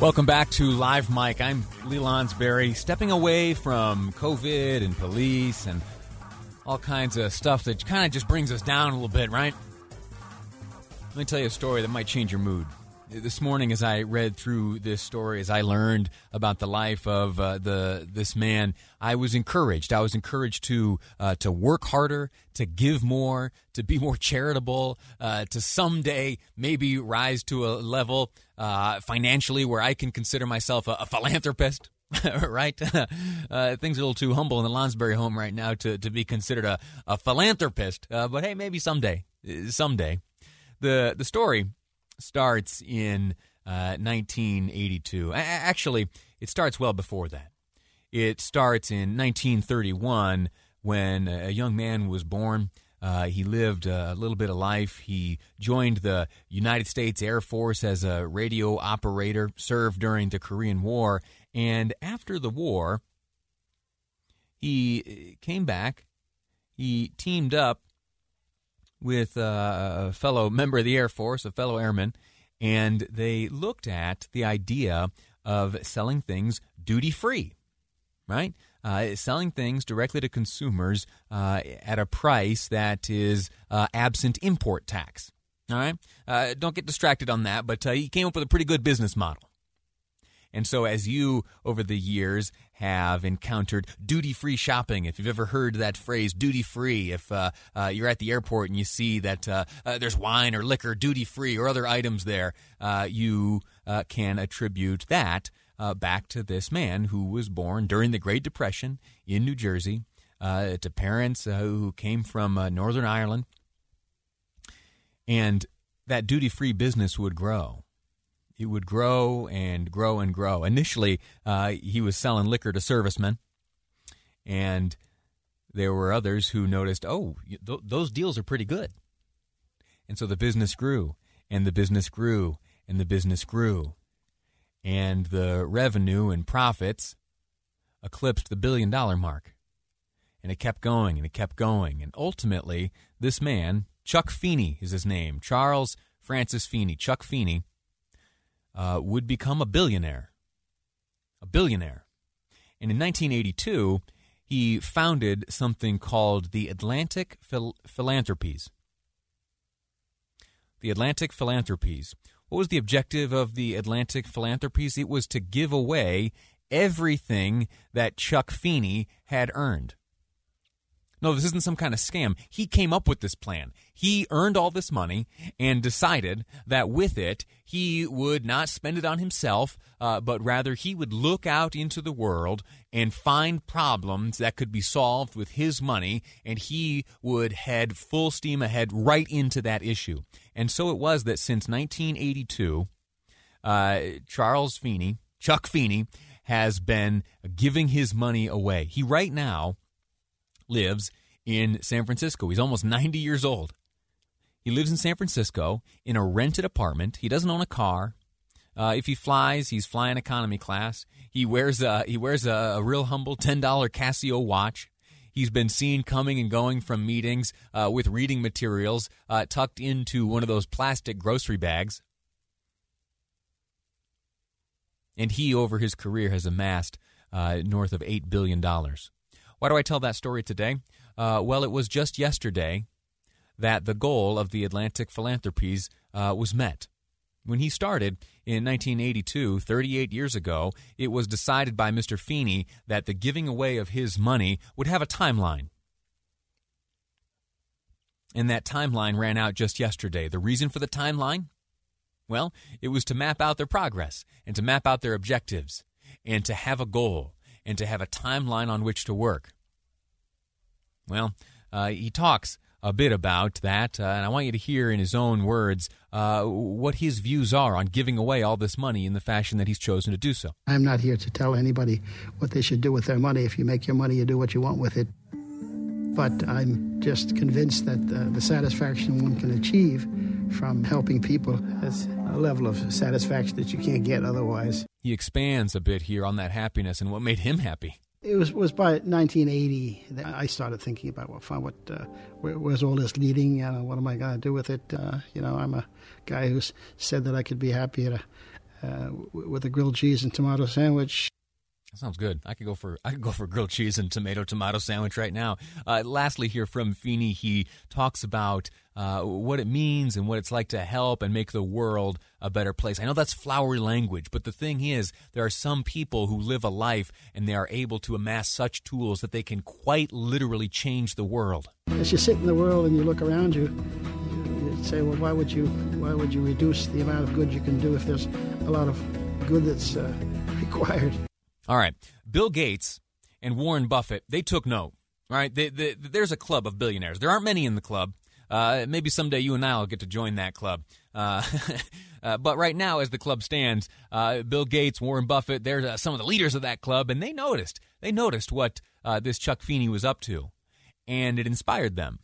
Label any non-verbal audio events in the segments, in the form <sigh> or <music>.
Welcome back to Live Mic. I'm Lee Lonsberry, stepping away from COVID and police and all kinds of stuff that kind of just brings us down a little bit, right? Let me tell you a story that might change your mood. This morning, as I read through this story, as I learned about the life of uh, the this man, I was encouraged. I was encouraged to uh, to work harder, to give more, to be more charitable, uh, to someday maybe rise to a level uh, financially where I can consider myself a, a philanthropist. <laughs> right? <laughs> uh, things a little too humble in the Lonsberry home right now to, to be considered a, a philanthropist. Uh, but hey, maybe someday. Someday. The, the story starts in uh, 1982. A- actually, it starts well before that. It starts in 1931 when a young man was born. Uh, he lived a little bit of life. He joined the United States Air Force as a radio operator, served during the Korean War, and after the war, he came back. He teamed up with uh, a fellow member of the Air Force, a fellow airman, and they looked at the idea of selling things duty free, right? Uh, selling things directly to consumers uh, at a price that is uh, absent import tax. All right, uh, don't get distracted on that, but uh, he came up with a pretty good business model. And so, as you over the years have encountered duty free shopping, if you've ever heard that phrase duty free, if uh, uh, you're at the airport and you see that uh, uh there's wine or liquor duty free or other items there, uh, you uh, can attribute that back to this man who was born during the Great Depression in New Jersey to parents who came from Northern Ireland. And that duty free business would grow it would grow and grow and grow. Initially, uh, he was selling liquor to servicemen, and there were others who noticed, oh, th- those deals are pretty good. And so the business grew, and the business grew, and the business grew. And the revenue and profits eclipsed the billion dollar mark. And it kept going and it kept going. And ultimately, this man, Chuck Feeney is his name, Charles Francis Feeney, Chuck Feeney, uh, would become a billionaire. A billionaire. And in 1982, he founded something called the Atlantic Phil- Philanthropies. The Atlantic Philanthropies. What was the objective of the Atlantic Philanthropies? It was to give away everything that Chuck Feeney had earned. No, this isn't some kind of scam. He came up with this plan. He earned all this money and decided that with it, he would not spend it on himself, uh, but rather he would look out into the world and find problems that could be solved with his money, and he would head full steam ahead right into that issue. And so it was that since 1982, uh, Charles Feeney, Chuck Feeney, has been giving his money away. He right now lives in San Francisco. He's almost 90 years old. He lives in San Francisco in a rented apartment. He doesn't own a car. Uh, if he flies, he's flying economy class. He wears a, he wears a, a real humble $10 Casio watch. He's been seen coming and going from meetings uh, with reading materials uh, tucked into one of those plastic grocery bags. And he, over his career, has amassed uh, north of $8 billion. Why do I tell that story today? Uh, well, it was just yesterday that the goal of the Atlantic Philanthropies uh, was met. When he started in 1982, 38 years ago, it was decided by Mr. Feeney that the giving away of his money would have a timeline. And that timeline ran out just yesterday. The reason for the timeline? Well, it was to map out their progress and to map out their objectives and to have a goal and to have a timeline on which to work. Well, uh, he talks a bit about that, uh, and I want you to hear in his own words uh, what his views are on giving away all this money in the fashion that he's chosen to do so. I'm not here to tell anybody what they should do with their money. If you make your money, you do what you want with it. But I'm just convinced that uh, the satisfaction one can achieve from helping people is a level of satisfaction that you can't get otherwise. He expands a bit here on that happiness and what made him happy. It was was by 1980 that I started thinking about well, what uh, where, where's all this leading? You know, what am I going to do with it? Uh, you know, I'm a guy who's said that I could be happy at a, uh, with a grilled cheese and tomato sandwich. That sounds good. I could go for I could go for <laughs> grilled cheese and tomato tomato sandwich right now. Uh, lastly, here from Feeney, he talks about uh, what it means and what it's like to help and make the world a better place. I know that's flowery language, but the thing is, there are some people who live a life and they are able to amass such tools that they can quite literally change the world. As you sit in the world and you look around you, you, say, well, why would you why would you reduce the amount of good you can do if there's a lot of good that's uh, <laughs> required? All right. Bill Gates and Warren Buffett, they took note. Right. They, they, there's a club of billionaires. There aren't many in the club. Uh, maybe someday you and I will get to join that club. Uh, <laughs> uh, but right now, as the club stands, uh, Bill Gates, Warren Buffett, they're uh, some of the leaders of that club, and they noticed. They noticed what uh, this Chuck Feeney was up to, and it inspired them.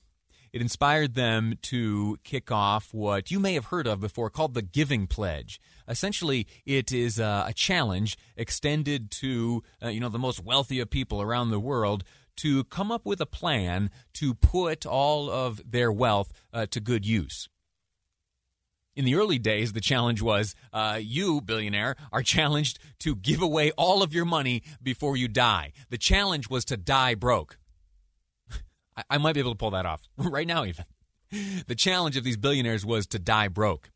It inspired them to kick off what you may have heard of before called the Giving Pledge. Essentially, it is a challenge extended to you know the most wealthy of people around the world to come up with a plan to put all of their wealth uh, to good use. In the early days, the challenge was uh, you, billionaire, are <laughs> challenged to give away all of your money before you die. The challenge was to die broke. I, I might be able to pull that off <laughs> right now, even. The challenge of these billionaires was to die broke.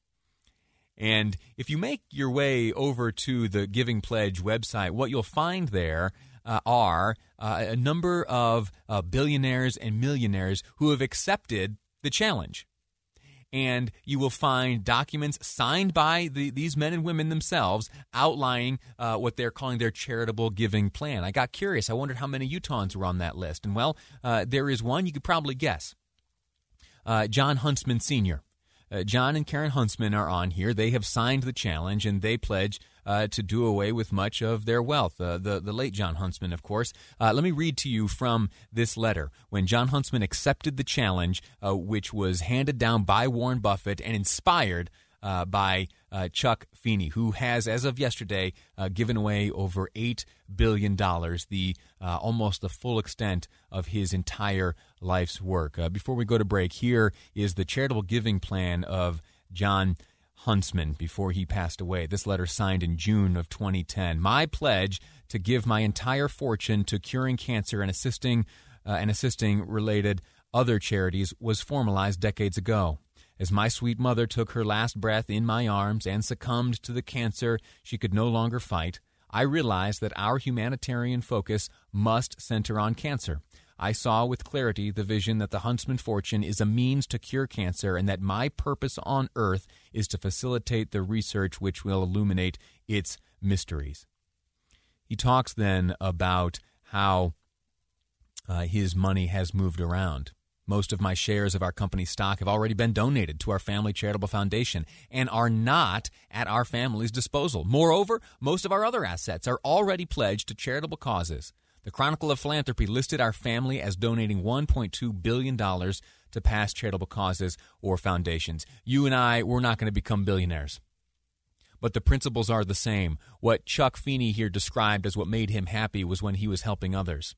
And if you make your way over to the Giving Pledge website, what you'll find there uh, are uh, a number of uh, billionaires and millionaires who have accepted the challenge. And you will find documents signed by the, these men and women themselves outlining uh, what they're calling their charitable giving plan. I got curious. I wondered how many Utahns were on that list. And well, uh, there is one you could probably guess uh, Jon Huntsman Sr. Uh, Jon and Karen Huntsman are on here. They have signed the challenge and they pledge uh, to do away with much of their wealth. Uh, the, the late Jon Huntsman, of course. Uh, let me read to you from this letter. When Jon Huntsman accepted the challenge, uh, which was handed down by Warren Buffett and inspired by uh, Chuck Feeney, who has, as of yesterday, uh, given away over $8 billion, the uh, almost the full extent of his entire life's work. Uh, before we go to break, here is the charitable giving plan of Jon Huntsman before he passed away. This letter signed in June of 2010. My pledge to give my entire fortune to curing cancer and assisting uh, and assisting related other charities was formalized decades ago. As my sweet mother took her last breath in my arms and succumbed to the cancer she could no longer fight, I realized that our humanitarian focus must center on cancer. I saw with clarity the vision that the Huntsman fortune is a means to cure cancer and that my purpose on earth is to facilitate the research which will illuminate its mysteries. He talks then about how uh, his money has moved around. Most of my shares of our company stock have already been donated to our family charitable foundation and are not at our family's disposal. Moreover, most of our other assets are already pledged to charitable causes. The Chronicle of Philanthropy listed our family as donating $1.2 billion to past charitable causes or foundations. You and I, we're not going to become billionaires. But the principles are the same. What Chuck Feeney here described as what made him happy was when he was helping others.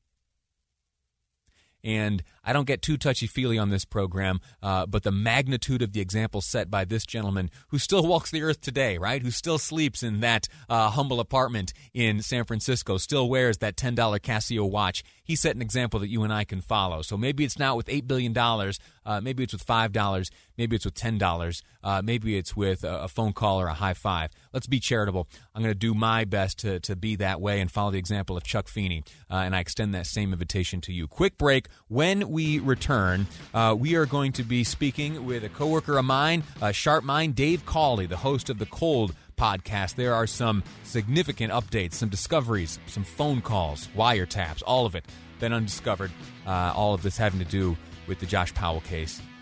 And I don't get too touchy feely on this program, uh, but the magnitude of the example set by this gentleman who still <laughs> walks the earth today, right? Who still sleeps in that uh, humble apartment in San Francisco, still wears that $10 Casio watch. He set an example that you and I can follow. So maybe it's not with $8 billion, uh, maybe it's with $5, maybe it's with $10, uh, maybe it's with a, a, phone call or a high five. Let's be charitable. I'm going to do my best to, to be that way and follow the example of Chuck Feeney, uh, and I extend that same invitation to you. Quick break. When we return, uh, we are going to be speaking with a coworker of mine, uh, Sharp Mind, Dave Cawley, the host of the Cold podcast. There are some significant updates, some discoveries, some phone calls, wiretaps, all of it been undiscovered. Uh, all of this having to do with the Josh Powell case.